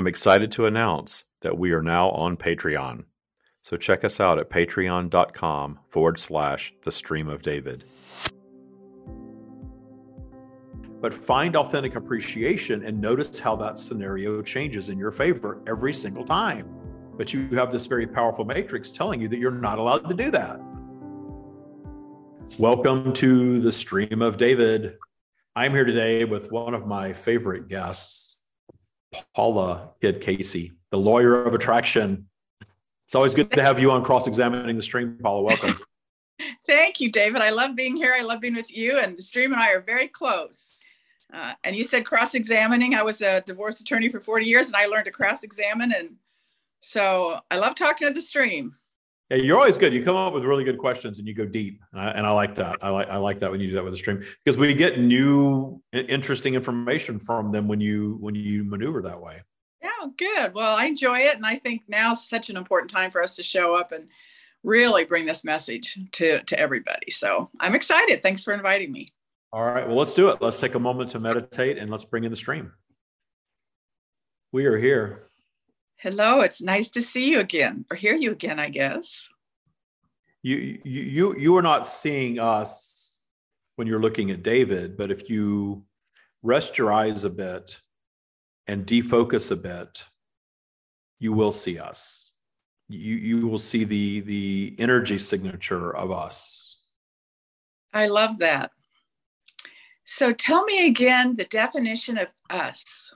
I'm excited to announce that we are now on Patreon. So check us out at patreon.com forward slash the stream of David. But find authentic appreciation and notice how that scenario changes in your favor every single time. But you have this very powerful matrix telling you that you're not allowed to do that. Welcome to the stream of David. I'm here today with one of my favorite guests, Paula Kidd Casey, the lawyer of attraction. It's always good to have you on cross examining the stream, Paula. Welcome. Thank you, David. I love being here. I love being with you, and the stream and I are very close. Uh, and you said cross examining. I was a divorce attorney for 40 years, and I learned to cross examine. And so I love talking to the stream. Yeah, you're always good. You come up with really good questions and you go deep, and I, and I like that. I like I like that when you do that with the stream because we get new, interesting information from them when you when you maneuver that way. Yeah, good. Well, I enjoy it, and I think now's such an important time for us to show up and really bring this message to to everybody. So I'm excited. Thanks for inviting me. All right. Well, let's do it. Let's take a moment to meditate and let's bring in the stream. We are here. Hello, it's nice to see you again or hear you again, I guess. You you you you are not seeing us when you're looking at David, but if you rest your eyes a bit and defocus a bit, you will see us. You you will see the the energy signature of us. I love that. So tell me again the definition of us.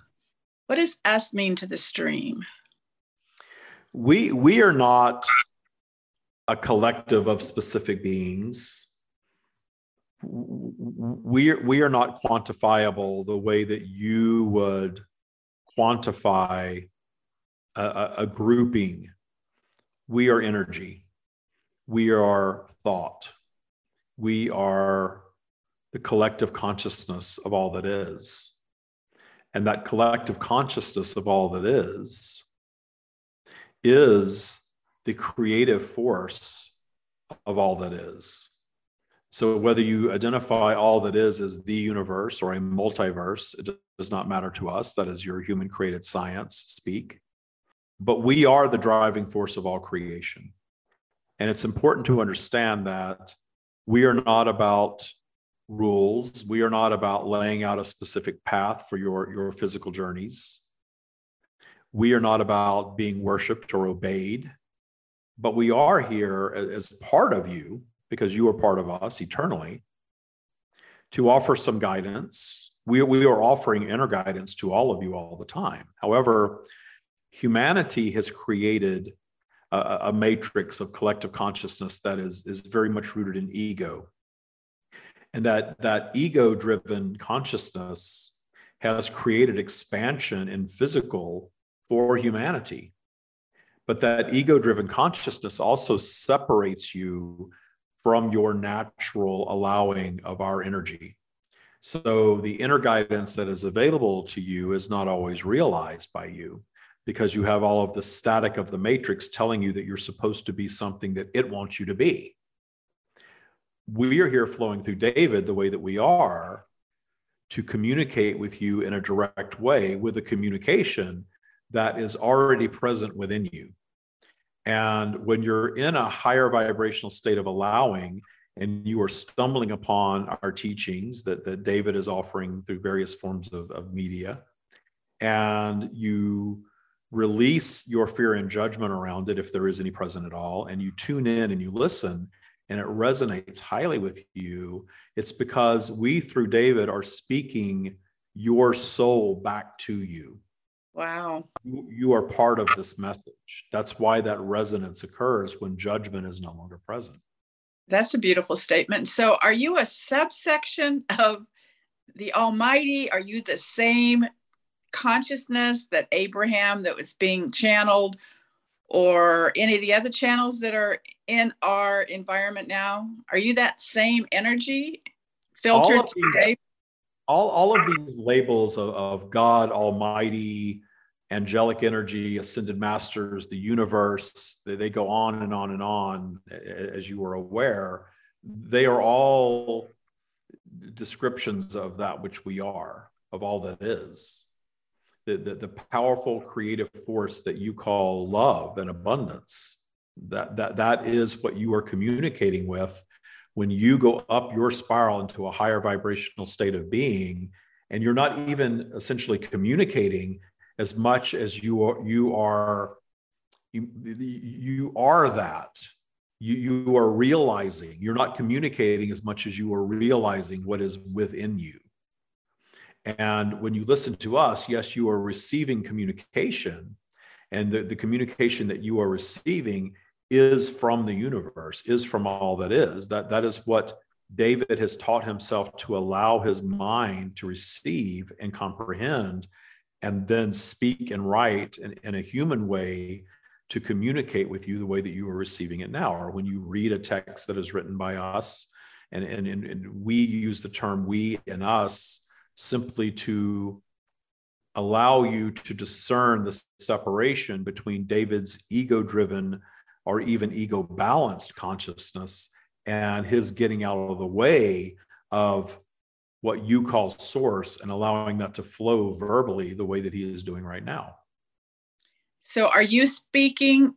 What does us mean to the stream? We we are not a collective of specific beings. We we are not quantifiable the way that you would quantify a, a grouping. We are energy. We are thought. We are the collective consciousness of all that is. And that collective consciousness of all that is is the creative force of all that is. So, whether you identify all that is as the universe or a multiverse, it does not matter to us. That is your human created science speak. But we are the driving force of all creation. And it's important to understand that we are not about rules. We are not about laying out a specific path for your, your physical journeys. We are not about being worshiped or obeyed, but we are here as part of you because you are part of us eternally to offer some guidance. We, we are offering inner guidance to all of you all the time. However, humanity has created a, a matrix of collective consciousness that is, is very much rooted in ego. And that, that ego driven consciousness has created expansion in physical for humanity. But that ego driven consciousness also separates you from your natural allowing of our energy. So the inner guidance that is available to you is not always realized by you because you have all of the static of the matrix telling you that you're supposed to be something that it wants you to be. We are here flowing through David the way that we are to communicate with you in a direct way with a communication that is already present within you. And when you're in a higher vibrational state of allowing, and you are stumbling upon our teachings that, that David is offering through various forms of, of media, and you release your fear and judgment around it, if there is any present at all, and you tune in and you listen, and it resonates highly with you, it's because we, through David, are speaking your soul back to you. Wow. You, you are part of this message. That's why that resonance occurs when judgment is no longer present. That's a beautiful statement. So, are you a subsection of the Almighty? Are you the same consciousness that Abraham that was being channeled, or any of the other channels that are in our environment now? Are you that same energy filtered all these, all, all of these labels of, of God Almighty, angelic energy, ascended masters, the universe, they, they go on and on and on, as you are aware. They are all descriptions of that which we are, of all that is. the, the, the powerful creative force that you call love and abundance. That, that, that is what you are communicating with when you go up your spiral into a higher vibrational state of being and you're not even essentially communicating as much as you are you are you, you are that. You, you are realizing you're not communicating as much as you are realizing what is within you. And when you listen to us yes you are receiving communication and the, the communication that you are receiving is from the universe is from all that is. That that is what david has taught himself to allow his mind to receive and comprehend and then speak and write in, in a human way to communicate with you the way that you are receiving it now. Or when you read a text that is written by us, and, and, and we use the term we and us simply to allow you to discern the separation between David's ego driven or even ego balanced consciousness and his getting out of the way of what you call source and allowing that to flow verbally the way that he is doing right now. So, are you speaking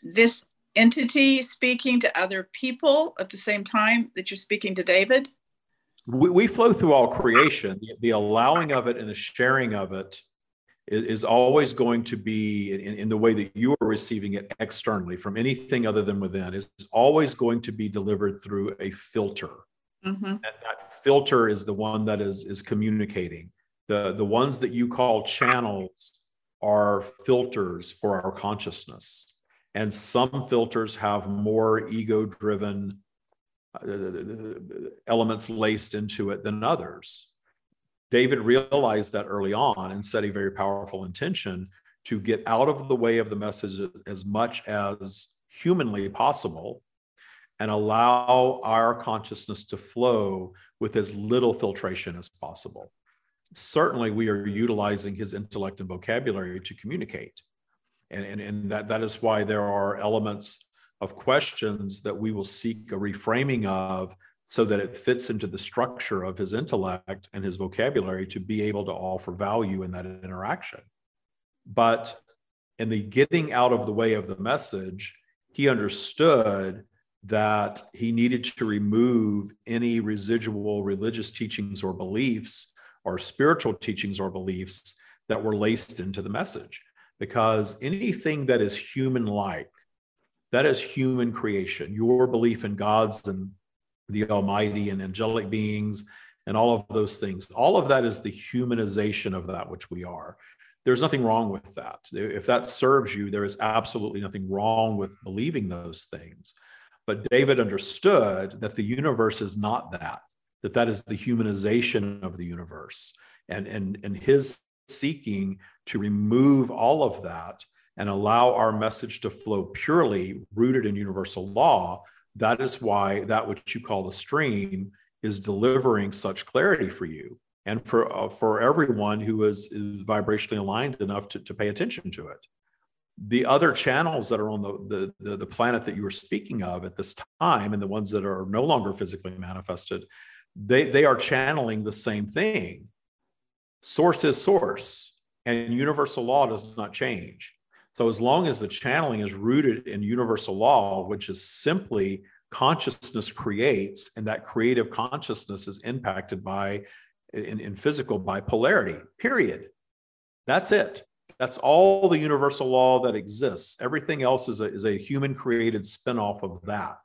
this entity speaking to other people at the same time that you're speaking to David? We, we flow through all creation. The, the, allowing of it and the sharing of it is, is always going to be in, in, the way that you are receiving it externally from anything other than within, is always going to be delivered through a filter. Mm-hmm. That filter is the one that is is communicating. The the ones that you call channels are filters for our consciousness. And some filters have more ego driven uh, uh, uh, uh, elements laced into it than others. David realized that early on and set a very powerful intention to get out of the way of the message as much as humanly possible and allow our consciousness to flow with as little filtration as possible. Certainly, we are utilizing his intellect and vocabulary to communicate. And, and, and that, that is why there are elements of questions that we will seek a reframing of so that it fits into the structure of his intellect and his vocabulary to be able to offer value in that interaction. But in the getting out of the way of the message, he understood that he needed to remove any residual religious teachings or beliefs or spiritual teachings or beliefs that were laced into the message. Because anything that is human like, that is human creation. Your belief in gods and the Almighty and angelic beings and all of those things, all of that is the humanization of that which we are. There's nothing wrong with that. If that serves you, there is absolutely nothing wrong with believing those things. But David understood that the universe is not that, that that is the humanization of the universe. And, and, and his seeking to remove all of that and allow our message to flow purely rooted in universal law, that is why that which you call the stream is delivering such clarity for you and for, uh, for everyone who is, is vibrationally aligned enough to, to pay attention to it the other channels that are on the, the, the, planet that you were speaking of at this time and the ones that are no longer physically manifested they, they are channeling the same thing. Source is source and universal law does not change. So as long as the channeling is rooted in universal law which is simply consciousness creates and that creative consciousness is impacted by in, in physical bipolarity period. That's it that's all the universal law that exists. Everything else is a, is a human created spinoff of that.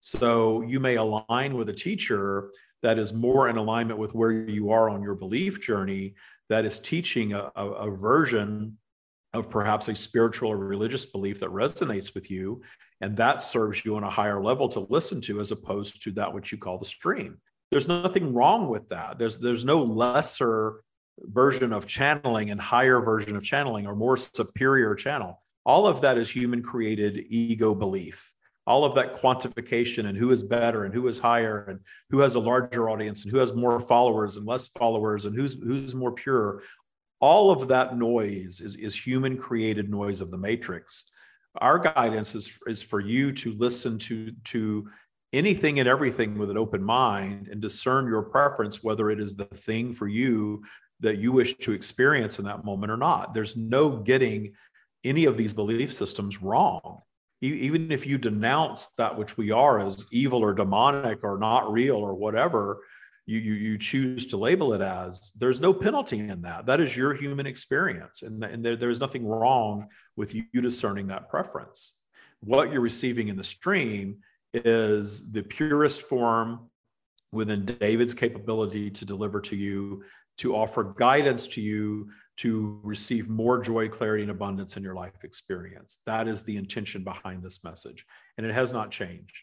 So you may align with a teacher that is more in alignment with where you are on your belief journey, that is teaching a, a, a version of perhaps a spiritual or religious belief that resonates with you. And that serves you on a higher level to listen to as opposed to that which you call the stream. There's nothing wrong with that. There's there's no lesser version of channeling and higher version of channeling or more superior channel. All of that is human created ego belief. All of that quantification and who is better and who is higher and who has a larger audience and who has more followers and less followers and who's who's more pure. All of that noise is, is human created noise of the matrix. Our guidance is, is for you to listen to, to anything and everything with an open mind and discern your preference, whether it is the thing for you that you wish to experience in that moment or not. There's no getting any of these belief systems wrong. Even if you denounce that which we are as evil or demonic or not real or whatever you, you, you choose to label it as, there's no penalty in that. That is your human experience. And, and there, there's nothing wrong with you discerning that preference. What you're receiving in the stream is the purest form within David's capability to deliver to you, to offer guidance to you, to receive more joy, clarity, and abundance in your life experience. That is the intention behind this message, and it has not changed.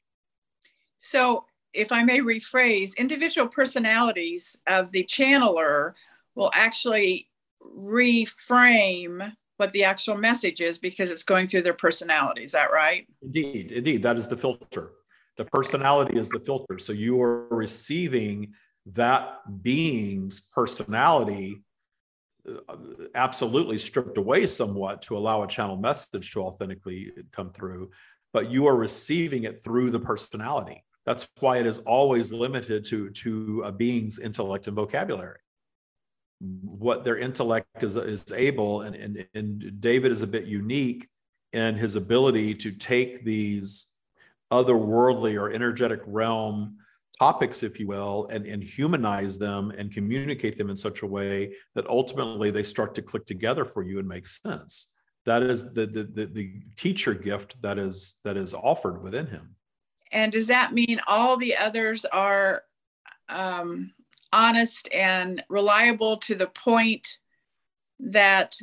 So, if I may rephrase, individual personalities of the channeler will actually reframe what the actual message is because it's going through their personality. Is that right? Indeed, indeed. That is the filter. The personality is the filter. So you are receiving that being's personality uh, absolutely stripped away somewhat to allow a channel message to authentically come through, but you are receiving it through the personality. That's why it is always limited to, to a being's intellect and vocabulary. What their intellect is, is able, and, and, and David is a bit unique in his ability to take these otherworldly or energetic realm topics, if you will, and, and humanize them and communicate them in such a way that ultimately they start to click together for you and make sense. That is the, the, the, the teacher gift that is that is offered within him. And does that mean all the others are um, honest and reliable to the point that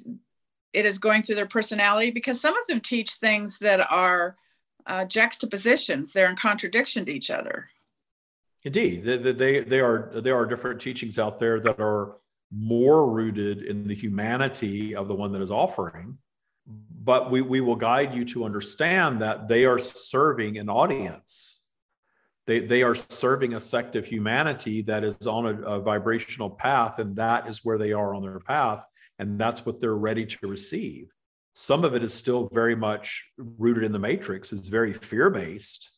it is going through their personality? Because some of them teach things that are uh, juxtapositions, they're in contradiction to each other. Indeed, they, they, they are there are different teachings out there that are more rooted in the humanity of the one that is offering but we, we will guide you to understand that they are serving an audience. They, they are serving a sect of humanity that is on a, a vibrational path, and that is where they are on their path, and that's what they're ready to receive. Some of it is still very much rooted in the matrix, is very fear based.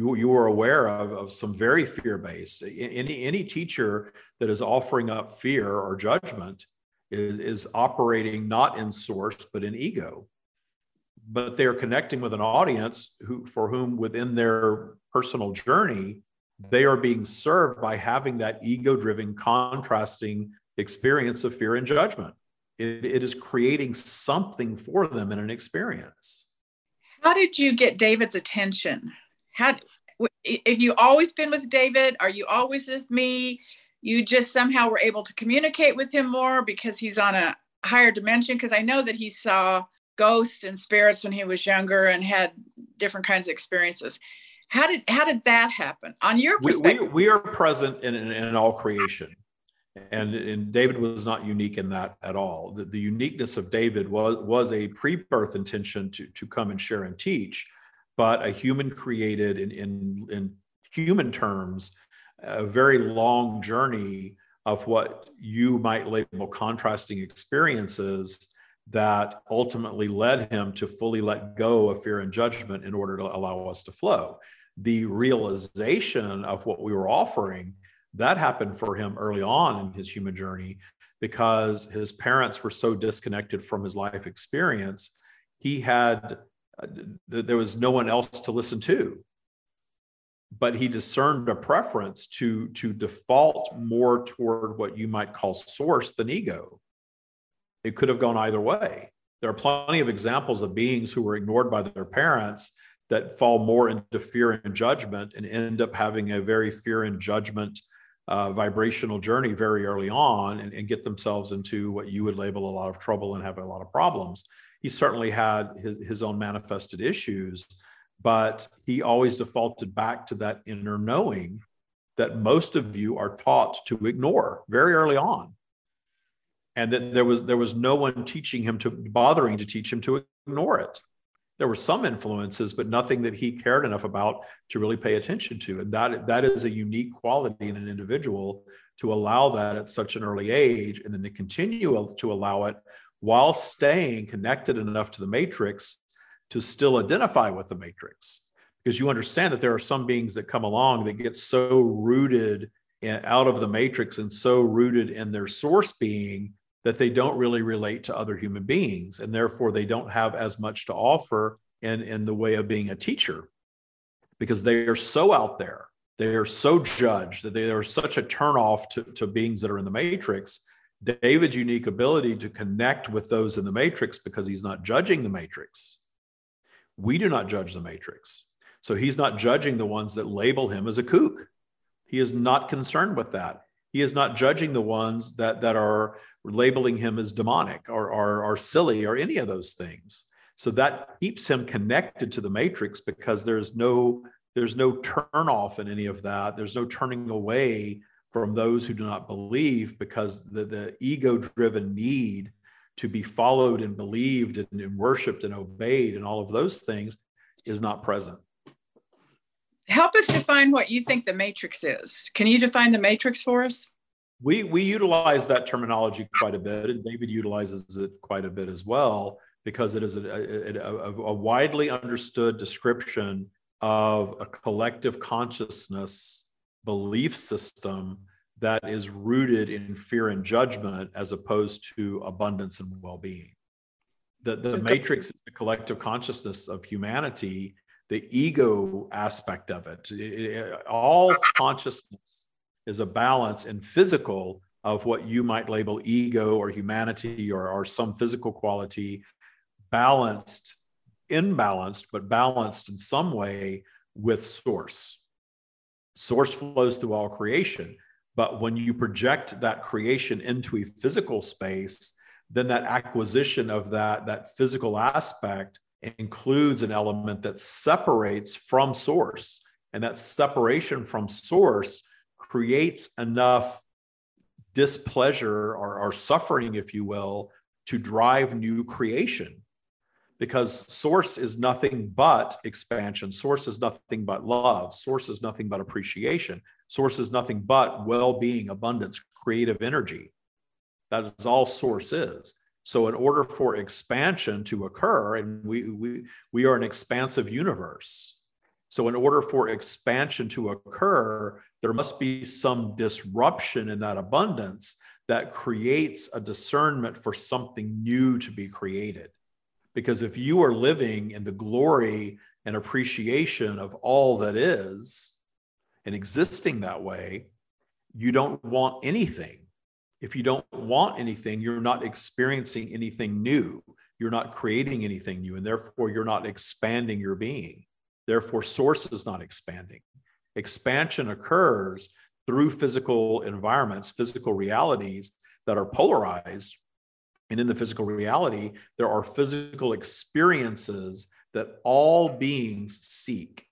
You, you are aware of, of some very fear based. Any, any teacher that is offering up fear or judgment is, is operating not in source, but in ego. But they're connecting with an audience who, for whom within their personal journey, they are being served by having that ego driven, contrasting experience of fear and judgment. It, it is creating something for them in an experience. How did you get David's attention? How, if you always been with David? Are you always with me? you just somehow were able to communicate with him more because he's on a higher dimension because i know that he saw ghosts and spirits when he was younger and had different kinds of experiences. How did how did that happen? On your perspective we, we, we are present in, in, in, all creation. And, and david was not unique in that at all. The, the uniqueness of david was was a pre-birth intention to to come and share and teach but a human created in in, in human terms a very long journey of what you might label contrasting experiences that ultimately led him to fully let go of fear and judgment in order to allow us to flow. The realization of what we were offering that happened for him early on in his human journey because his parents were so disconnected from his life experience. He had, there was no one else to listen to. But he discerned a preference to to default more toward what you might call source than ego. It could have gone either way. There are plenty of examples of beings who were ignored by their parents that fall more into fear and judgment and end up having a very fear and judgment uh, vibrational journey very early on and, and get themselves into what you would label a lot of trouble and have a lot of problems he certainly had his, his own manifested issues but he always defaulted back to that inner knowing that most of you are taught to ignore very early on. And that there was there was no one teaching him to bothering to teach him to ignore it. There were some influences but nothing that he cared enough about to really pay attention to. And that that is a unique quality in an individual to allow that at such an early age and then to continue to allow it while staying connected enough to the matrix to still identify with the matrix. Because you understand that there are some beings that come along that get so rooted out of the matrix and so rooted in their source being that they don't really relate to other human beings and therefore they don't have as much to offer in, in the way of being a teacher. Because they are so out there they are so judged that they are such a turnoff to, to beings that are in the matrix david's unique ability to connect with those in the matrix because he's not judging the matrix we do not judge the matrix so he's not judging the ones that label him as a kook he is not concerned with that he is not judging the ones that that are labeling him as demonic or, or, or silly or any of those things. So that keeps him connected to the matrix because there's no there's no turn off in any of that. There's no turning away from those who do not believe because the, the ego driven need to be followed and believed and, and worshiped and obeyed and all of those things is not present. Help us define what you think the matrix is. Can you define the matrix for us? we we utilize that terminology quite a bit, and David utilizes it quite a bit as well because it is a, a, a widely understood description of a collective consciousness belief system that is rooted in fear and judgment as opposed to abundance and well-being. The, the so matrix is the collective consciousness of humanity, the ego aspect of it. it, it all consciousness is a balance and physical of what you might label ego or humanity or, or some physical quality balanced imbalanced but balanced in some way with source source flows through all creation but when you project that creation into a physical space then that acquisition of that that physical aspect includes an element that separates from source and that separation from source creates enough displeasure or, or suffering, if you will, to drive new creation. Because source is nothing but expansion. Source is nothing but love. Source is nothing but appreciation. Source is nothing but well being, abundance, creative energy. That is all source is. So, in order for expansion to occur, and we, we, we are an expansive universe. So, in order for expansion to occur, there must be some disruption in that abundance that creates a discernment for something new to be created. Because if you are living in the glory and appreciation of all that is and existing that way, you don't want anything. If you don't want anything, you're not experiencing anything new. You're not creating anything new, and therefore you're not expanding your being. Therefore, source is not expanding. Expansion occurs through physical environments, physical realities that are polarized. And in the physical reality, there are physical experiences that all beings seek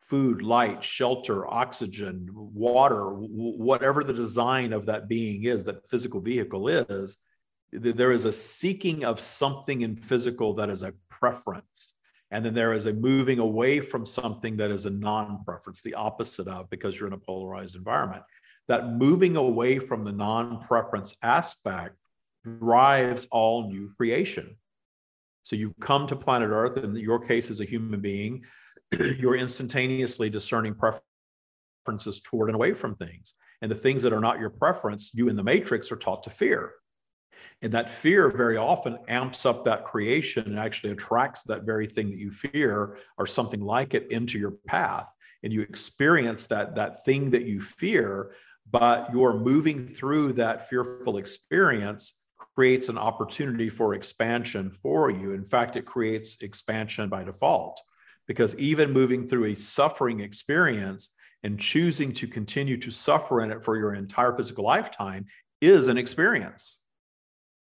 food, light, shelter, oxygen, water, whatever the design of that being is, that physical vehicle is, there is a seeking of something in physical that is a preference. And then there is a moving away from something that is a non preference, the opposite of, because you're in a polarized environment. That moving away from the non preference aspect drives all new creation. So you come to planet Earth, in your case as a human being, you're instantaneously discerning preferences toward and away from things. And the things that are not your preference, you in the matrix are taught to fear. And that fear very often amps up that creation and actually attracts that very thing that you fear or something like it into your path. And you experience that, that thing that you fear, but you're moving through that fearful experience creates an opportunity for expansion for you. In fact, it creates expansion by default because even moving through a suffering experience and choosing to continue to suffer in it for your entire physical lifetime is an experience.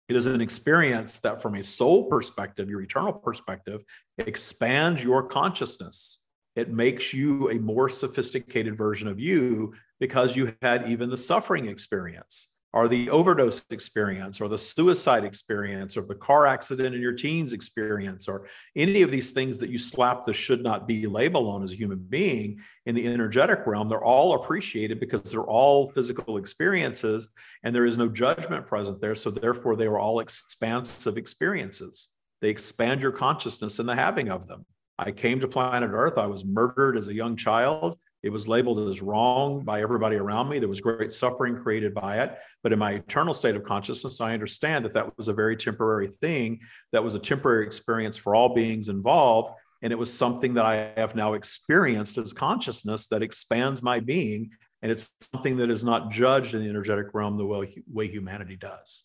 It is an experience that, from a soul perspective, your eternal perspective, expands your consciousness. It makes you a more sophisticated version of you because you had even the suffering experience or the overdose experience or the suicide experience or the car accident in your teens experience or any of these things that you slap the should not be label on as a human being in the energetic realm they're all appreciated because they're all physical experiences and there is no judgment present there. So therefore they are all expansive experiences. They expand your consciousness in the having of them. I came to planet earth. I was murdered as a young child It was labeled as wrong by everybody around me. There was great suffering created by it. But in my eternal state of consciousness, I understand that that was a very temporary thing, that was a temporary experience for all beings involved. And it was something that I have now experienced as consciousness that expands my being. And it's something that is not judged in the energetic realm the way, way humanity does.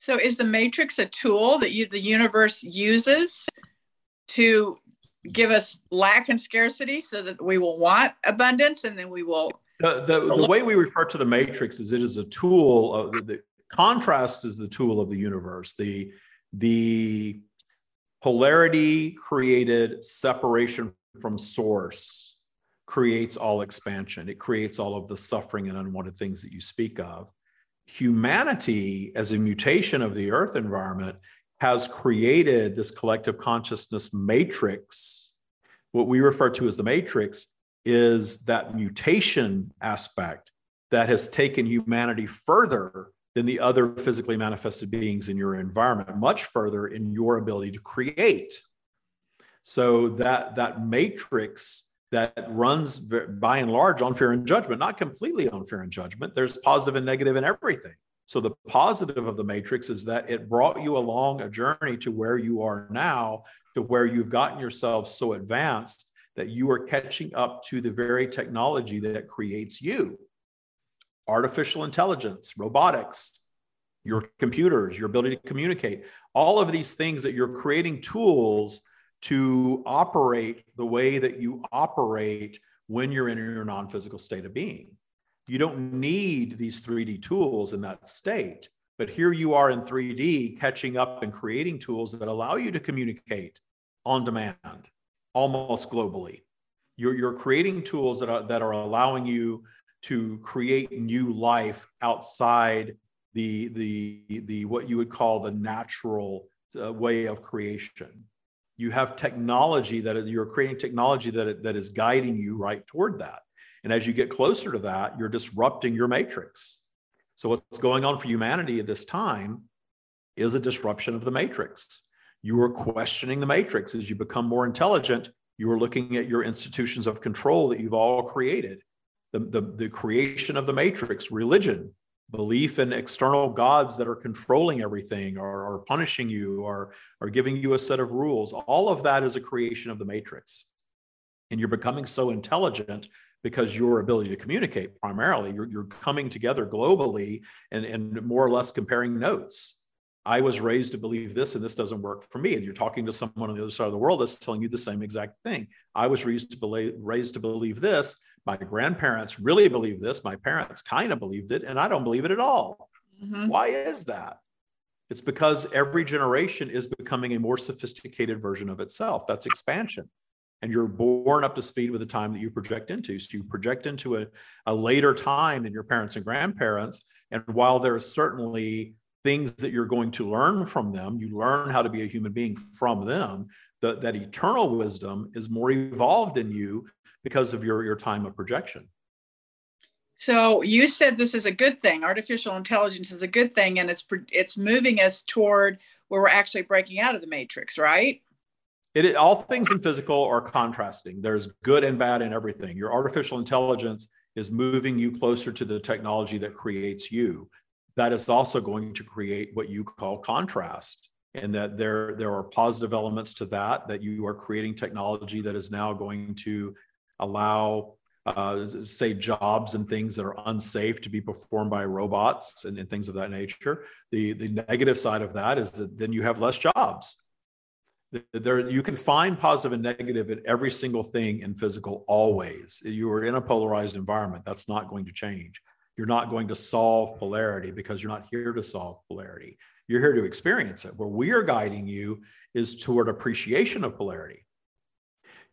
So, is the matrix a tool that you, the universe uses to give us lack and scarcity so that we will want abundance and then we will the, the, the way we refer to the matrix is it is a tool of the, the contrast is the tool of the universe. The the polarity created separation from source creates all expansion. It creates all of the suffering and unwanted things that you speak of. Humanity as a mutation of the earth environment has created this collective consciousness matrix. What we refer to as the matrix is that mutation aspect that has taken humanity further than the other physically manifested beings in your environment, much further in your ability to create. So that that matrix that runs by and large on fear and judgment, not completely on fear and judgment. There's positive and negative in everything. So the positive of the matrix is that it brought you along a journey to where you are now, to where you've gotten yourself so advanced that you are catching up to the very technology that creates you. Artificial intelligence, robotics, your computers, your ability to communicate, all of these things that you're creating tools to operate the way that you operate when you're in your non physical state of being. You don't need these 3D tools in that state. But here you are in 3D catching up and creating tools that allow you to communicate on demand, almost globally. You're, you're creating tools that are, that are allowing you to create new life outside the, the, the what you would call the natural uh, way of creation. You have technology that you're creating technology that, that is guiding you right toward that. And as you get closer to that, you're disrupting your matrix. So, what's going on for humanity at this time is a disruption of the matrix. You are questioning the matrix as you become more intelligent. You are looking at your institutions of control that you've all created. The, the, the creation of the matrix, religion, belief in external gods that are controlling everything or, or punishing you or, or giving you a set of rules. All of that is a creation of the matrix. And you're becoming so intelligent because your ability to communicate primarily you're, you're coming together globally and, and more or less comparing notes. I was raised to believe this and this doesn't work for me. And you're talking to someone on the other side of the world that's telling you the same exact thing. I was raised to believe raised to believe this. My grandparents really believe this. My parents kind of believed it and i don't believe it at all. Mm-hmm. why is that? It's because every generation is becoming a more sophisticated version of itself. That's expansion and you're born up to speed with the time that you project into. So you project into a, a later time than your parents and grandparents. And while there are certainly things that you're going to learn from them, you learn how to be a human being from them. The, that eternal wisdom is more evolved in you because of your, your time of projection. So you said this is a good thing. Artificial intelligence is a good thing, and it's it's moving us toward where we're actually breaking out of the matrix, right? It all things in physical are contrasting. There's good and bad in everything. Your artificial intelligence is moving you closer to the technology that creates you. That is also going to create what you call contrast, and that there there are positive elements to that. That you are creating technology that is now going to allow uh, say jobs and things that are unsafe to be performed by robots and, and, things of that nature. The the negative side of that is that then you have less jobs there you can find positive and negative in every single thing in physical always. You are in a polarized environment. That's not going to change. You're not going to solve polarity because you're not here to solve polarity. You're here to experience it. Where we are guiding you is toward appreciation of polarity.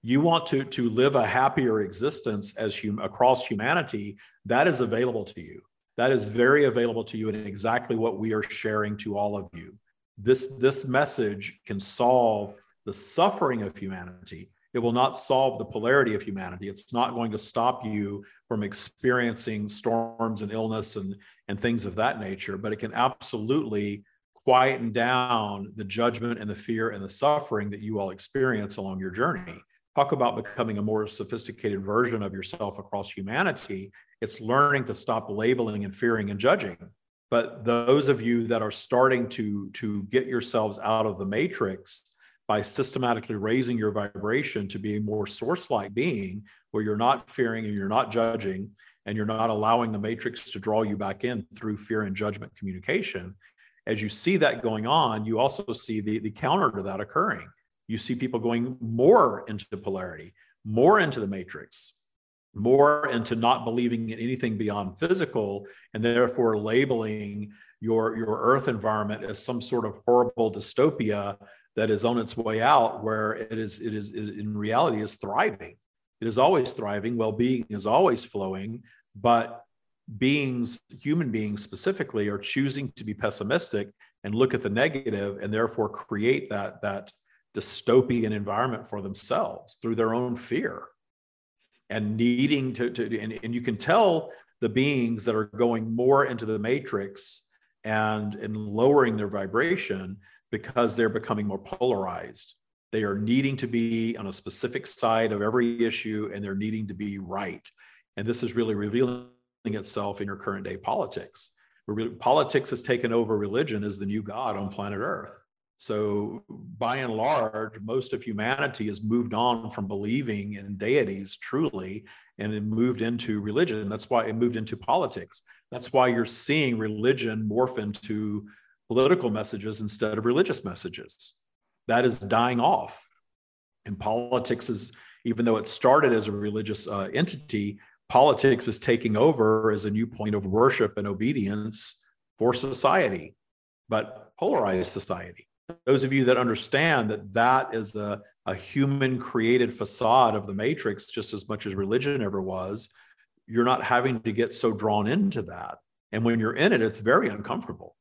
You want to to live a happier existence as hum, across humanity that is available to you. That is very available to you and exactly what we are sharing to all of you this this message can solve the suffering of humanity it will not solve the polarity of humanity it's not going to stop you from experiencing storms and illness and and things of that nature but it can absolutely quieten down the judgment and the fear and the suffering that you all experience along your journey talk about becoming a more sophisticated version of yourself across humanity. It's learning to stop labeling and fearing and judging. But those of you that are starting to, to get yourselves out of the matrix by systematically raising your vibration to be a more source like being, where you're not fearing and you're not judging, and you're not allowing the matrix to draw you back in through fear and judgment communication. As you see that going on, you also see the, the counter to that occurring. You see people going more into polarity, more into the matrix, more into not believing in anything beyond physical and therefore labeling your your earth environment as some sort of horrible dystopia that is on its way out where it is it is, it in reality is thriving. It is always thriving. Well-being is always flowing but beings human beings specifically are choosing to be pessimistic and look at the negative and therefore create that that dystopian environment for themselves through their own fear and needing to, to and, and you can tell the beings that are going more into the matrix and and lowering their vibration because they're becoming more polarized. They are needing to be on a specific side of every issue and they're needing to be right. And this is really revealing itself in your current day politics. Where politics has taken over religion as the new god on planet earth so, by and large, most of humanity has moved on from believing in deities truly and it moved into religion. That's why it moved into politics. That's why you're seeing religion morph into political messages instead of religious messages. That is dying off. And politics is, even though it started as a religious uh, entity, politics is taking over as a new point of worship and obedience for society, but polarized society those of you that understand that that is a, a human created facade of the matrix just as much as religion ever was you're not having to get so drawn into that. And when you're in it it's very uncomfortable.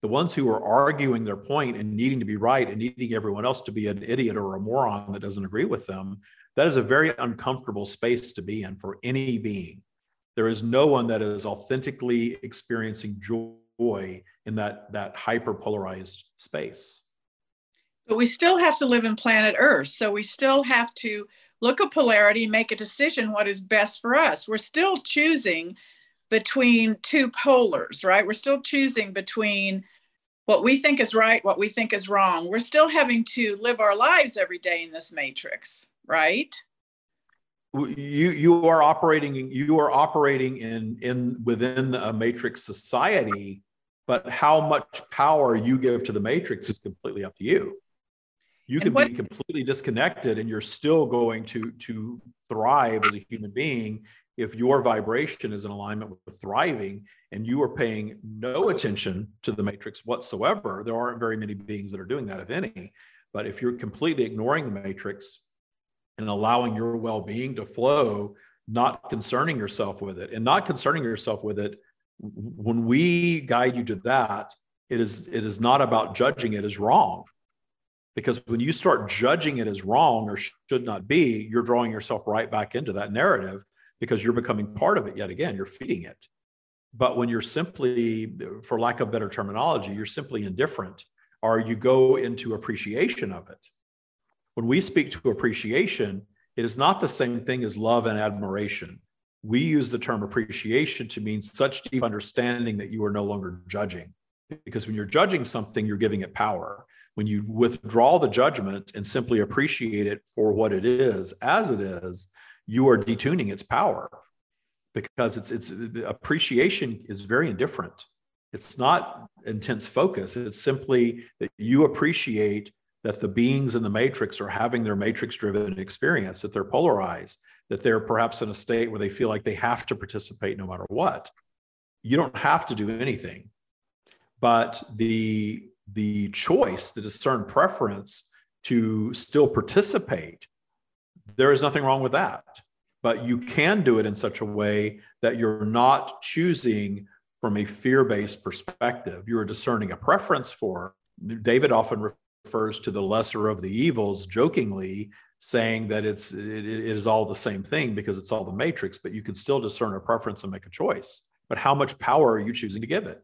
The ones who are arguing their point and needing to be right and needing everyone else to be an idiot or a moron that doesn't agree with them that is a very uncomfortable space to be in for any being. There is no one that is authentically experiencing joy in that that hyper polarized space but we still have to live in planet earth so we still have to look at polarity make a decision what is best for us. We're still choosing between two polars right? We're still choosing between what we think is right what we think is wrong. We're still having to live our lives every day in this matrix right? You you are operating you are operating in in within a matrix society but how much power you give to the matrix is completely up to you you can what, be completely disconnected and you're still going to to thrive as a human being if your vibration is in alignment with thriving and you are paying no attention to the matrix whatsoever there aren't very many beings that are doing that if any but if you're completely ignoring the matrix and allowing your well-being to flow not concerning yourself with it and not concerning yourself with it when we guide you to that, it is it is not about judging it as wrong. Because when you start judging it as wrong or should not be, you're drawing yourself right back into that narrative because you're becoming part of it yet again. You're feeding it. But when you're simply, for lack of better terminology, you're simply indifferent or you go into appreciation of it. When we speak to appreciation, it is not the same thing as love and admiration we use the term appreciation to mean such deep understanding that you are no longer judging. Because when you're judging something, you're giving it power. When you withdraw the judgment and simply appreciate it for what it is, as it is, you are detuning its power because it's it's appreciation is very indifferent. It's not intense focus. It's simply that you appreciate that the beings in the matrix are having their matrix driven experience, that they're polarized, that they're perhaps in a state where they feel like they have to participate no matter what. You don't have to do anything. But the the choice, the discerned preference to still participate, there is nothing wrong with that. But you can do it in such a way that you're not choosing from a fear based perspective. You're discerning a preference for. David often refers to the lesser of the evils jokingly saying that it's it, it is all the same thing because it's all the matrix but you can still discern a preference and make a choice but how much power are you choosing to give it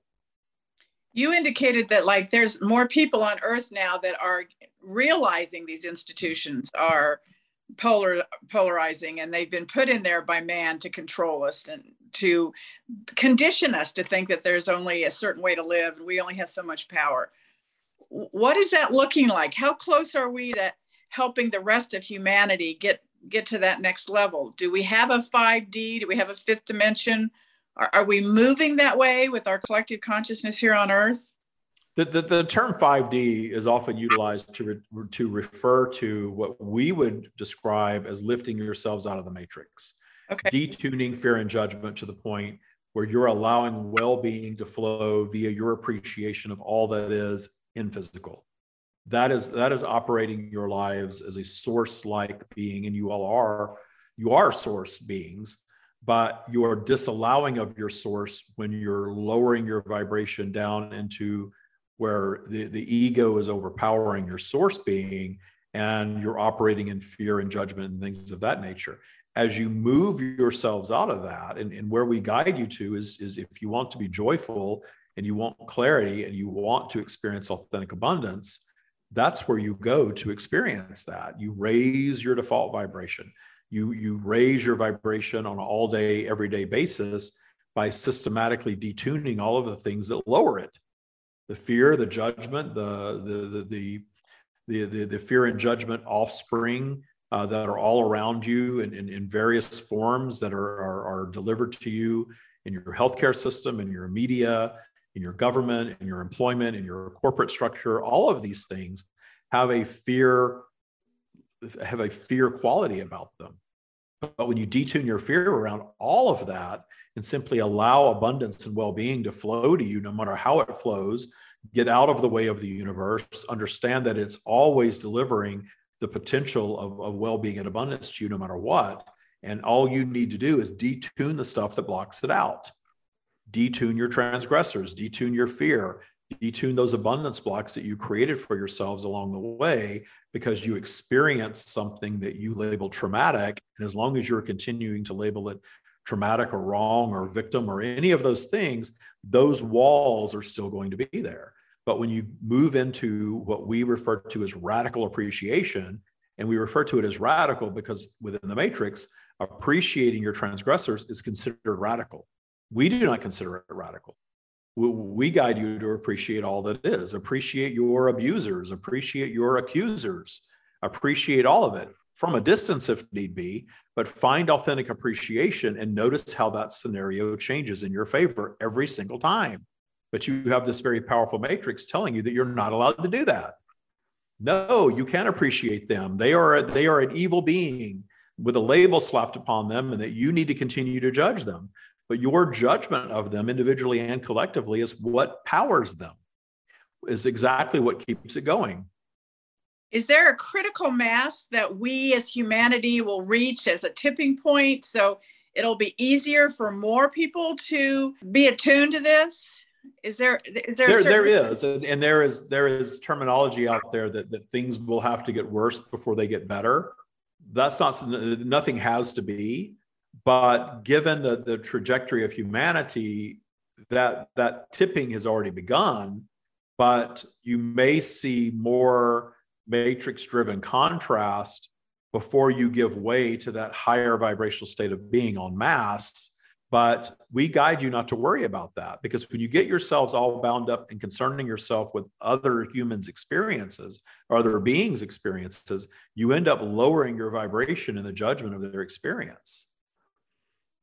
you indicated that like there's more people on earth now that are realizing these institutions are polar polarizing and they've been put in there by man to control us and to condition us to think that there's only a certain way to live and we only have so much power. What is that looking like? How close are we to helping the rest of humanity get get to that next level? Do we have a 5d do we have a fifth dimension are, are we moving that way with our collective consciousness here on earth the, the, the, term 5D is often utilized to, re, to refer to what we would describe as lifting yourselves out of the matrix, okay. detuning fear and judgment to the point where you're allowing well being to flow via your appreciation of all that is in physical. That is that is operating your lives as a source like being, and you all are you are source beings, but you are disallowing of your source when you're lowering your vibration down into where the, the ego is overpowering your source being and you're operating in fear and judgment and things of that nature. As you move yourselves out of that and, and where we guide you to is, is if you want to be joyful and you want clarity and you want to experience authentic abundance that's where you go to experience that. You raise your default vibration you you raise your vibration on an all day everyday basis by systematically detuning all of the things that lower it the fear, the judgment, the the the the the, the fear and judgment offspring uh, that are all around you in, in, in various forms that are, are, are delivered to you in your healthcare system, in your media, in your government, in your employment, in your corporate structure. All of these things have a fear have a fear quality about them. But when you detune your fear around all of that, and simply allow abundance and well-being to flow to you no matter how it flows get out of the way of the universe understand that it's always delivering the potential of, of well-being and abundance to you no matter what. And all you need to do is detune the stuff that blocks it out. Detune your transgressors detune your fear detune those abundance blocks that you created for yourselves along the way because you experienced something that you label traumatic and as long as you're continuing to label it traumatic or wrong or victim or any of those things, those walls are still going to be there. But when you move into what we refer to as radical appreciation, and we refer to it as radical because within the matrix, appreciating your transgressors is considered radical. We do not consider it radical. We guide you to appreciate all that is, appreciate your abusers, appreciate your accusers, appreciate all of it from a distance if need be, but find authentic appreciation and notice how that scenario changes in your favor every single time. But you have this very powerful matrix telling you that you're not allowed to do that. No, you can't appreciate them. They are they are an evil being with a label slapped upon them and that you need to continue to judge them. But your judgment of them individually and collectively is what powers them. Is exactly what keeps it going. Is there a critical mass that we as humanity will reach as a tipping point? So it'll be easier for more people to be attuned to this? Is there is there there, there is and there is there is terminology out there that, that things will have to get worse before they get better. That's not nothing has to be, but given the, the trajectory of humanity, that that tipping has already begun, but you may see more matrix driven contrast before you give way to that higher vibrational state of being on mass. But we guide you not to worry about that because when you get yourselves all bound up in concerning yourself with other humans' experiences or other beings' experiences, you end up lowering your vibration in the judgment of their experience.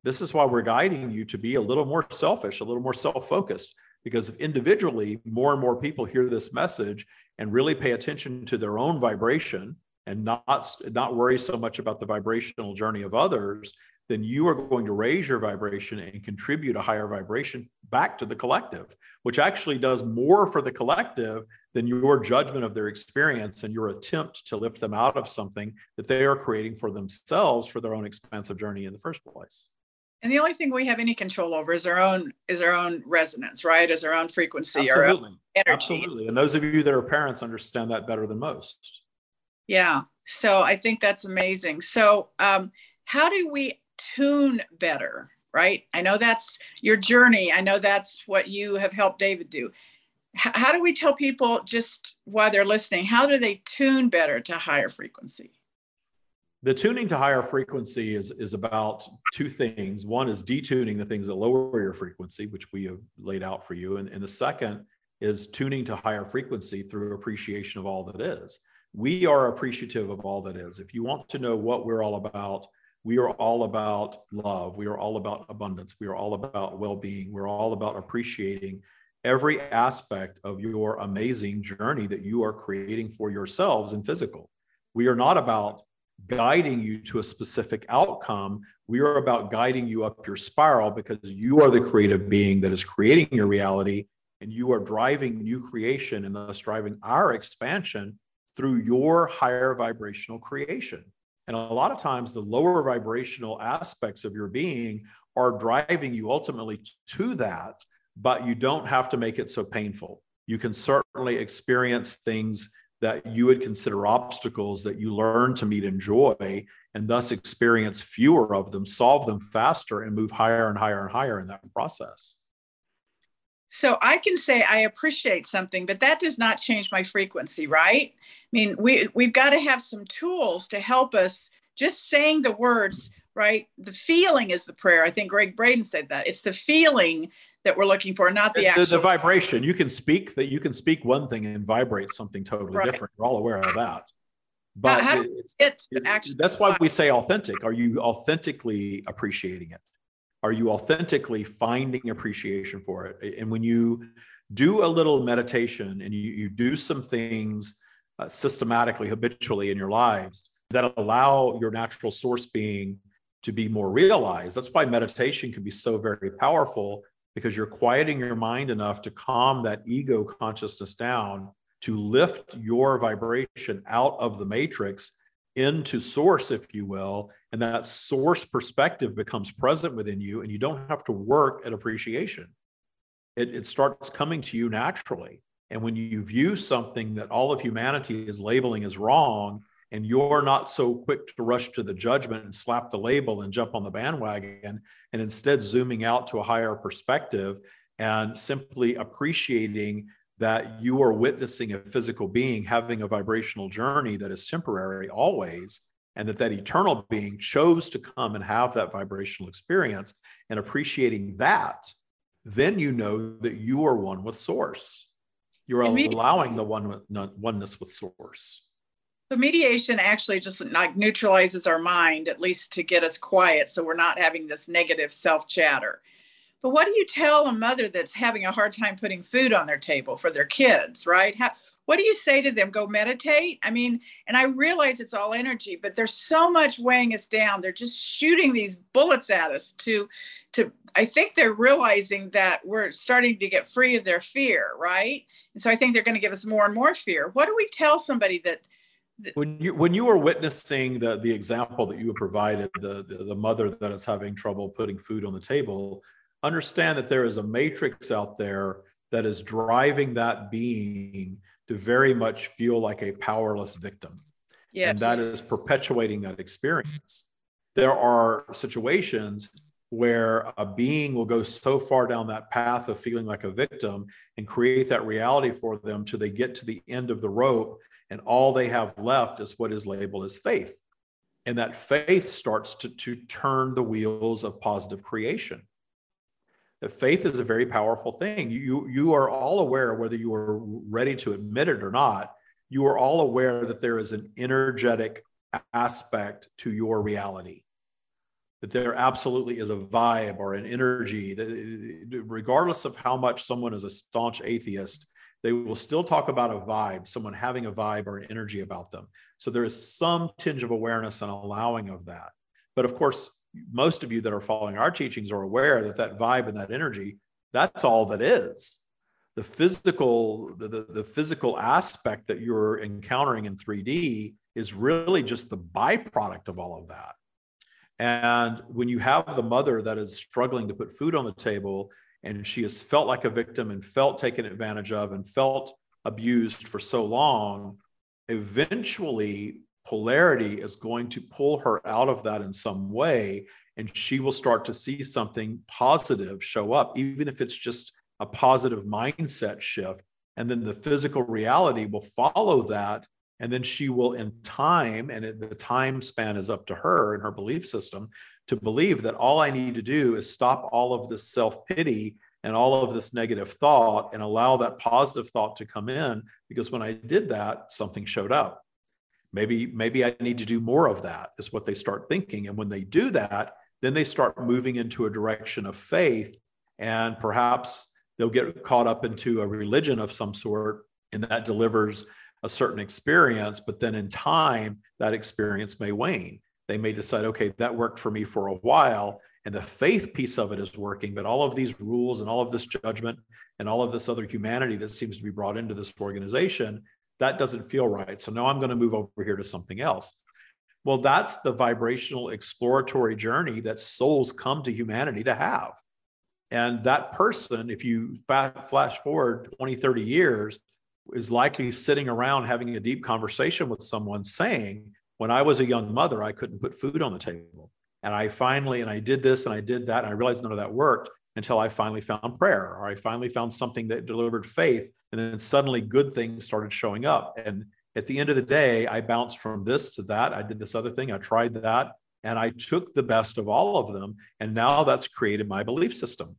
This is why we're guiding you to be a little more selfish, a little more self focused, because if individually more and more people hear this message and really pay attention to their own vibration and not not worry so much about the vibrational journey of others then you are going to raise your vibration and contribute a higher vibration back to the collective which actually does more for the collective than your judgment of their experience and your attempt to lift them out of something that they are creating for themselves for their own expansive journey in the first place and the only thing we have any control over is our own is our own resonance right? Is our own frequency absolutely. our own energy. Absolutely. And those of you that are parents understand that better than most. Yeah. So i think that's amazing. So um, how do we tune better right? I know that's your journey. I know that's what you have helped david do. H- how do we tell people just while they're listening how do they tune better to higher frequency the tuning to higher frequency is is about two things. One is detuning the things that lower your frequency which we have laid out for you. And, and the second is tuning to higher frequency through appreciation of all that is. We are appreciative of all that is. If you want to know what we're all about we are all about love. We are all about abundance. We are all about well-being. We're all about appreciating every aspect of your amazing journey that you are creating for yourselves in physical. We are not about guiding you to a specific outcome. We are about guiding you up your spiral because you are the creative being that is creating your reality and you are driving new creation and thus driving our expansion through your higher vibrational creation. And a lot of times, the lower vibrational aspects of your being are driving you ultimately to that, but you don't have to make it so painful. You can certainly experience things that you would consider obstacles that you learn to meet and joy and thus experience fewer of them, solve them faster, and move higher and higher and higher in that process. So I can say I appreciate something, but that does not change my frequency, right? I mean, we we've got to have some tools to help us just saying the words, right? The feeling is the prayer. I think Gregg Braden said that. It's the feeling that we're looking for, not the, the actual the, vibration. You can speak that you can speak one thing and vibrate something totally right. different. We're all aware of that. But how, how it's, it's, actually that's why we say authentic. Are you authentically appreciating it? Are you authentically finding appreciation for it? And when you do a little meditation and you, you do some things uh, systematically, habitually in your lives that allow your natural source being to be more realized, that's why meditation can be so very powerful because you're quieting your mind enough to calm that ego consciousness down to lift your vibration out of the matrix into source, if you will. And that source perspective becomes present within you, and you don't have to work at appreciation. It, it starts coming to you naturally. And when you view something that all of humanity is labeling as wrong, and you're not so quick to rush to the judgment and slap the label and jump on the bandwagon and instead zooming out to a higher perspective and simply appreciating that you are witnessing a physical being having a vibrational journey that is temporary always and that that eternal being chose to come and have that vibrational experience and appreciating that then you know that you are one with source. You're allowing the one with, oneness with source the mediation actually just like neutralizes our mind, at least to get us quiet so we're not having this negative self chatter. But what do you tell a mother that's having a hard time putting food on their table for their kids, right? How, what do you say to them? Go meditate? I mean, and I realize it's all energy, but there's so much weighing us down. They're just shooting these bullets at us to to I think they're realizing that we're starting to get free of their fear, right? And so I think they're going to give us more and more fear. What do we tell somebody that when you when you were witnessing the the example that you have provided the, the, the mother that is having trouble putting food on the table understand that there is a matrix out there that is driving that being to very much feel like a powerless victim yes. and that is perpetuating that experience there are situations where a being will go so far down that path of feeling like a victim and create that reality for them till they get to the end of the rope and all they have left is what is labeled as faith. And that faith starts to, to turn the wheels of positive creation. That faith is a very powerful thing. You, you are all aware, whether you are ready to admit it or not, you are all aware that there is an energetic aspect to your reality. That there absolutely is a vibe or an energy, regardless of how much someone is a staunch atheist, they will still talk about a vibe, someone having a vibe or an energy about them. So there is some tinge of awareness and allowing of that. But of course, most of you that are following our teachings are aware that that vibe and that energy, that's all that is. The physical, the, the, the physical aspect that you're encountering in 3D is really just the byproduct of all of that. And when you have the mother that is struggling to put food on the table and she has felt like a victim and felt taken advantage of and felt abused for so long eventually polarity is going to pull her out of that in some way. And she will start to see something positive show up even if it's just a positive mindset shift. And then the physical reality will follow that. And then she will, in time, and the time span is up to her and her belief system to believe that all I need to do is stop all of this self pity and all of this negative thought and allow that positive thought to come in. Because when I did that, something showed up. Maybe, maybe I need to do more of that, is what they start thinking. And when they do that, then they start moving into a direction of faith. And perhaps they'll get caught up into a religion of some sort, and that delivers a certain experience. But then in time, that experience may wane. They may decide, okay, that worked for me for a while and the faith piece of it is working but all of these rules and all of this judgment and all of this other humanity that seems to be brought into this organization that doesn't feel right. So now i'm going to move over here to something else. Well that's the vibrational exploratory journey that souls come to humanity to have. And that person if you flash forward 20 30 years is likely sitting around having a deep conversation with someone saying when i was a young mother i couldn't put food on the table and I finally, and I did this and I did that. And I realized none of that worked until I finally found prayer or I finally found something that delivered faith. And then suddenly good things started showing up. And at the end of the day, I bounced from this to that. I did this other thing. I tried that. And I took the best of all of them. And now that's created my belief system.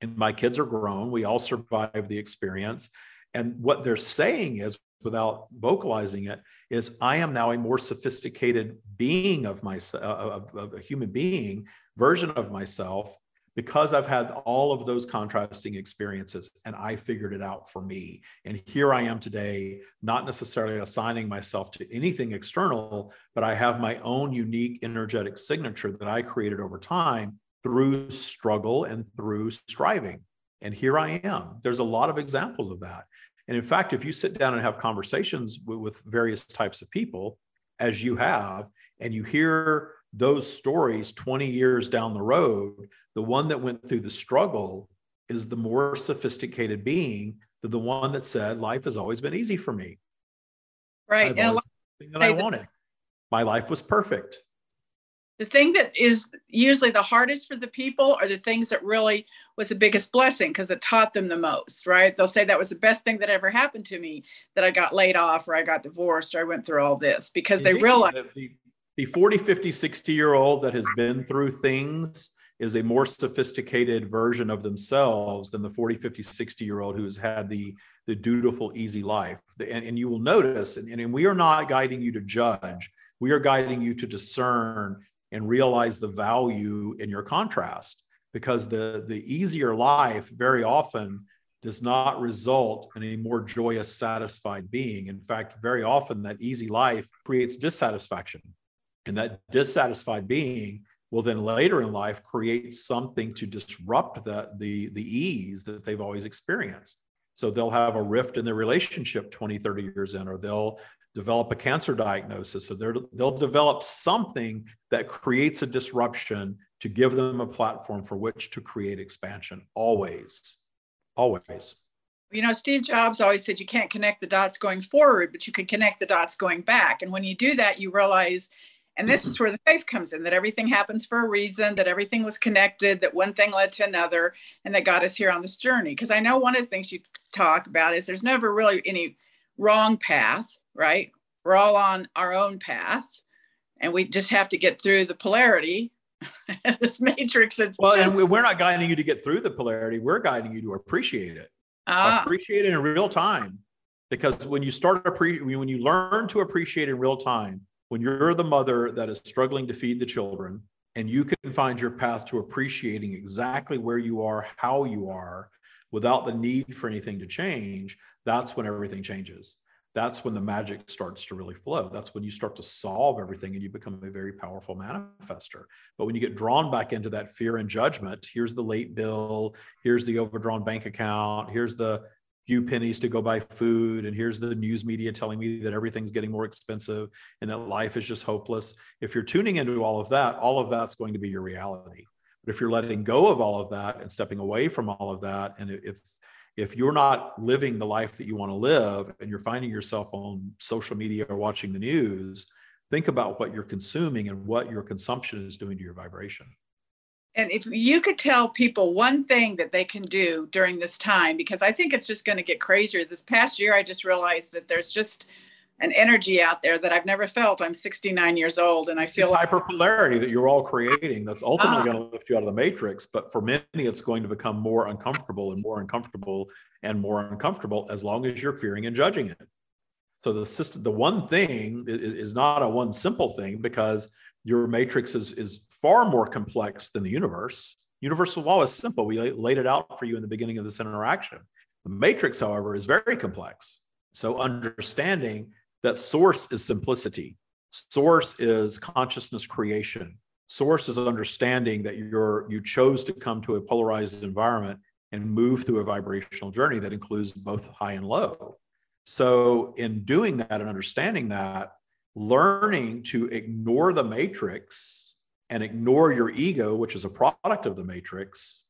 And my kids are grown. We all survived the experience. And what they're saying is, without vocalizing it, is I am now a more sophisticated being of myself, uh, of, of a human being version of myself, because I've had all of those contrasting experiences and I figured it out for me. And here I am today, not necessarily assigning myself to anything external, but I have my own unique energetic signature that I created over time through struggle and through striving. And here I am. There's a lot of examples of that. And in fact, if you sit down and have conversations with, with various types of people, as you have, and you hear those stories 20 years down the road, the one that went through the struggle is the more sophisticated being than the one that said, Life has always been easy for me. Right. And that I wanted. My life was perfect the thing that is usually the hardest for the people are the things that really was the biggest blessing because it taught them the most right they'll say that was the best thing that ever happened to me that i got laid off or i got divorced or i went through all this because Indeed. they realize the, the 40 50 60 year old that has been through things is a more sophisticated version of themselves than the 40 50 60 year old who has had the the dutiful easy life and, and you will notice and, and we are not guiding you to judge we are guiding you to discern and realize the value in your contrast because the the easier life very often does not result in a more joyous satisfied being. In fact very often that easy life creates dissatisfaction and that dissatisfied being will then later in life create something to disrupt the, the, the ease that they've always experienced. So they'll have a rift in their relationship 20 30 years in or they'll develop a cancer diagnosis. So they'll develop something that creates a disruption to give them a platform for which to create expansion. Always, always. You know, Steve Jobs always said you can't connect the dots going forward, but you can connect the dots going back. And when you do that, you realize, and this is where the faith comes in that everything happens for a reason, that everything was connected, that one thing led to another, and that got us here on this journey. Because I know one of the things you talk about is there's never really any wrong path right? We're all on our own path and we just have to get through the polarity. This matrix well just, and we're not guiding you to get through the polarity. We're guiding you to appreciate it. Uh, appreciate it in real time. Because when you start appre- when you learn to appreciate in real time when you're the mother that is struggling to feed the children and you can find your path to appreciating exactly where you are how you are without the need for anything to change that's when everything changes that's when the magic starts to really flow. That's when you start to solve everything and you become a very powerful manifester. But when you get drawn back into that fear and judgment, here's the late bill, here's the overdrawn bank account, here's the few pennies to go buy food, and here's the news media telling me that everything's getting more expensive and that life is just hopeless. If you're tuning into all of that, all of that's going to be your reality. But if you're letting go of all of that and stepping away from all of that, and if if you're not living the life that you want to live and you're finding yourself on social media or watching the news, think about what you're consuming and what your consumption is doing to your vibration. And if you could tell people one thing that they can do during this time, because I think it's just going to get crazier. This past year, I just realized that there's just an energy out there that I've never felt. I'm 69 years old and I feel it's like- hyperpolarity that you're all creating that's ultimately uh, going to lift you out of the matrix. But for many, it's going to become more uncomfortable and more uncomfortable and more uncomfortable as long as you're fearing and judging it. So the system, the one thing is not a one simple thing because your matrix is, is far more complex than the universe. Universal law is simple. We laid it out for you in the beginning of this interaction. The matrix, however, is very complex. So understanding that source is simplicity. Source is consciousness creation. Source is understanding that you're you chose to come to a polarized environment and move through a vibrational journey that includes both high and low. So in doing that and understanding that, learning to ignore the matrix and ignore your ego, which is a product of the matrix,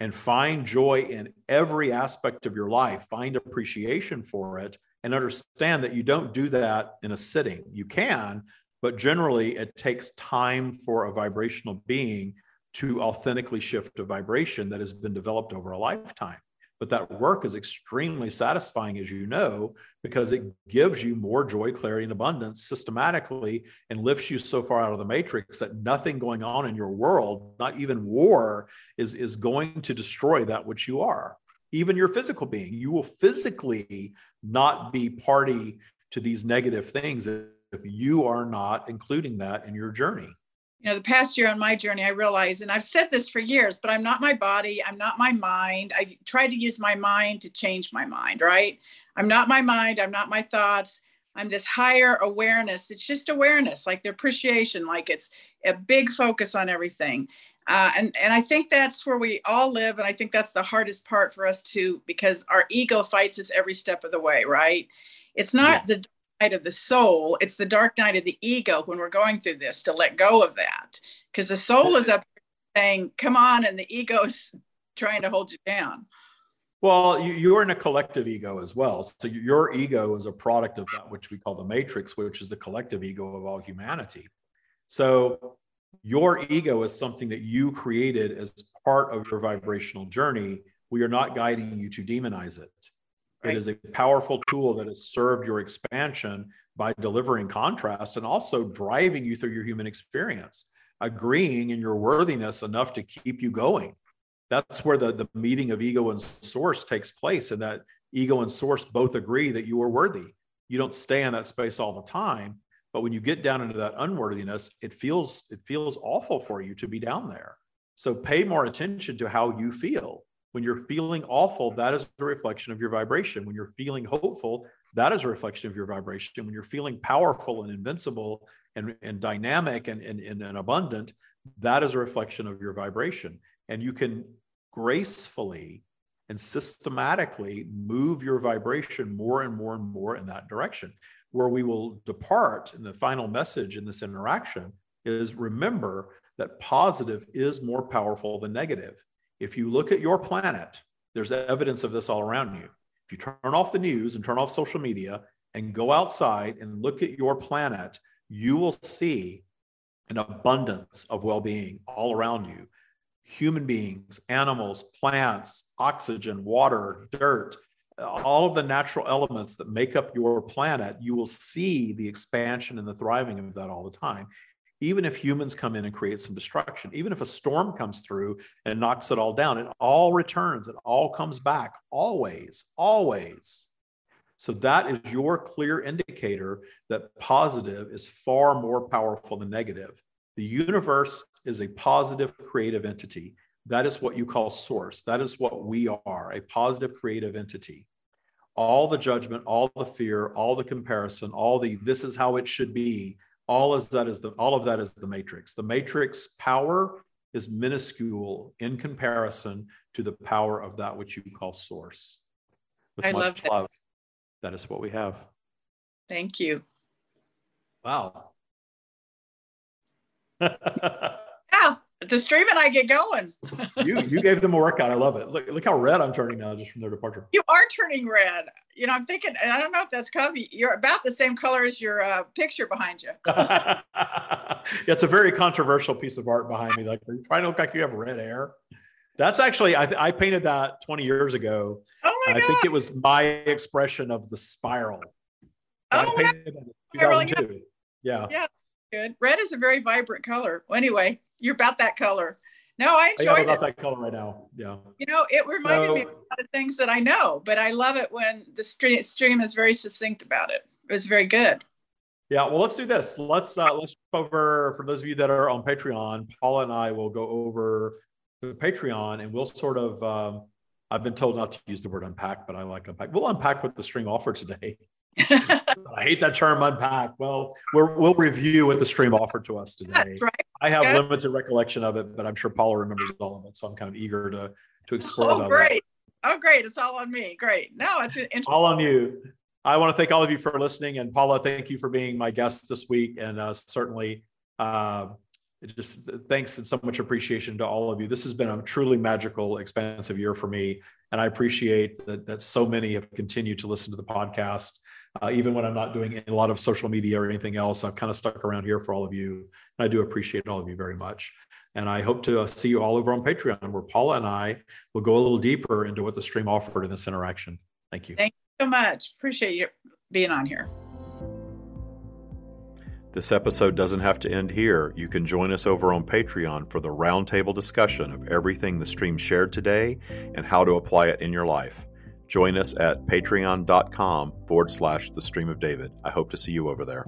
and find joy in every aspect of your life, find appreciation for it, and understand that you don't do that in a sitting. You can, but generally it takes time for a vibrational being to authentically shift a vibration that has been developed over a lifetime. But that work is extremely satisfying, as you know, because it gives you more joy, clarity, and abundance systematically and lifts you so far out of the matrix that nothing going on in your world, not even war, is, is going to destroy that which you are. Even your physical being, you will physically not be party to these negative things if you are not including that in your journey. You know the past year on my journey i realized and i've said this for years but i'm not my body i'm not my mind. I tried to use my mind to change my mind right? I'm not my mind i'm not my thoughts. I'm this higher awareness. It's just awareness like the appreciation like it's a big focus on everything uh, and and i think that's where we all live and i think that's the hardest part for us too because our ego fights us every step of the way right? It's not yeah. the night of the soul it's the dark night of the ego when we're going through this to let go of that. Because the soul is up saying come on and the ego's trying to hold you down. Well you, are in a collective ego as well. So your ego is a product of that which we call the matrix which is the collective ego of all humanity. So your ego is something that you created as part of your vibrational journey we are not guiding you to demonize it Right. It is a powerful tool that has served your expansion by delivering contrast and also driving you through your human experience, agreeing in your worthiness enough to keep you going. That's where the, the meeting of ego and source takes place, and that ego and source both agree that you are worthy. You don't stay in that space all the time, but when you get down into that unworthiness, it feels it feels awful for you to be down there. So pay more attention to how you feel when you're feeling awful, that is a reflection of your vibration. When you're feeling hopeful, that is a reflection of your vibration. When you're feeling powerful and invincible and, and dynamic and, and, and abundant, that is a reflection of your vibration. And you can gracefully and systematically move your vibration more and more and more in that direction. Where we will depart in the final message in this interaction is remember that positive is more powerful than negative. If you look at your planet, there's evidence of this all around you. If you turn off the news and turn off social media and go outside and look at your planet, you will see an abundance of well being all around you human beings, animals, plants, oxygen, water, dirt, all of the natural elements that make up your planet, you will see the expansion and the thriving of that all the time even if humans come in and create some destruction, even if a storm comes through and knocks it all down, it all returns, it all comes back, always, always. So that is your clear indicator that positive is far more powerful than negative. The universe is a positive creative entity. That is what you call source. That is what we are a positive creative entity. All the judgment, all the fear, all the comparison, all the this is how it should be all is that is the all of that is the matrix. The matrix power is minuscule in comparison to the power of that which you call source. With I much love, love that is what we have. Thank you. Wow the stream and I get going. you you gave them a workout. I love it. Look look how red I'm turning now just from their departure. You are turning red. You know, I'm thinking, and I don't know if that's coffee. You're about the same color as your uh, picture behind you. yeah, it's a very controversial piece of art behind me. Like, are you trying to look like you have red hair? That's actually I, I painted that 20 years ago. Oh my god. I think it was my expression of the spiral. Oh, I painted in 2002. Yeah. Yeah, good. Red is a very vibrant color. Well, anyway, you're about that color. No, I enjoyed I about it. that color right now. Yeah. You know, it reminded so, me of a lot of things that I know, but I love it when the stream, stream is very succinct about it. It was very good. Yeah, well, let's do this. Let's uh, let's over for those of you that are on Patreon. Paula and I will go over to Patreon, and we'll sort of. Um, I've been told not to use the word unpack, but I like unpack. We'll unpack what the stream offer today. I hate that term unpack. Well, we will review what the stream offered to us today. Right. I have Good. limited recollection of it, but I'm sure Paula remembers all of it. So I'm kind of eager to to explore. Oh, great! That. Oh, great! It's all on me. Great. No, it's interesting. all on you. I want to thank all of you for listening, and Paula, thank you for being my guest this week, and uh, certainly. Uh, just thanks and so much appreciation to all of you. This has been a truly magical, expansive year for me, and I appreciate that that so many have continued to listen to the podcast uh, even when I'm not doing a lot of social media or anything else. I've kind of stuck around here for all of you. And I do appreciate all of you very much. And I hope to uh, see you all over on Patreon, where Paula and I will go a little deeper into what the stream offered in this interaction. Thank you. Thank you so much. Appreciate you being on here. This episode doesn't have to end here. You can join us over on Patreon for the roundtable discussion of everything the stream shared today and how to apply it in your life. Join us at patreon.com forward slash the stream of David. I hope to see you over there.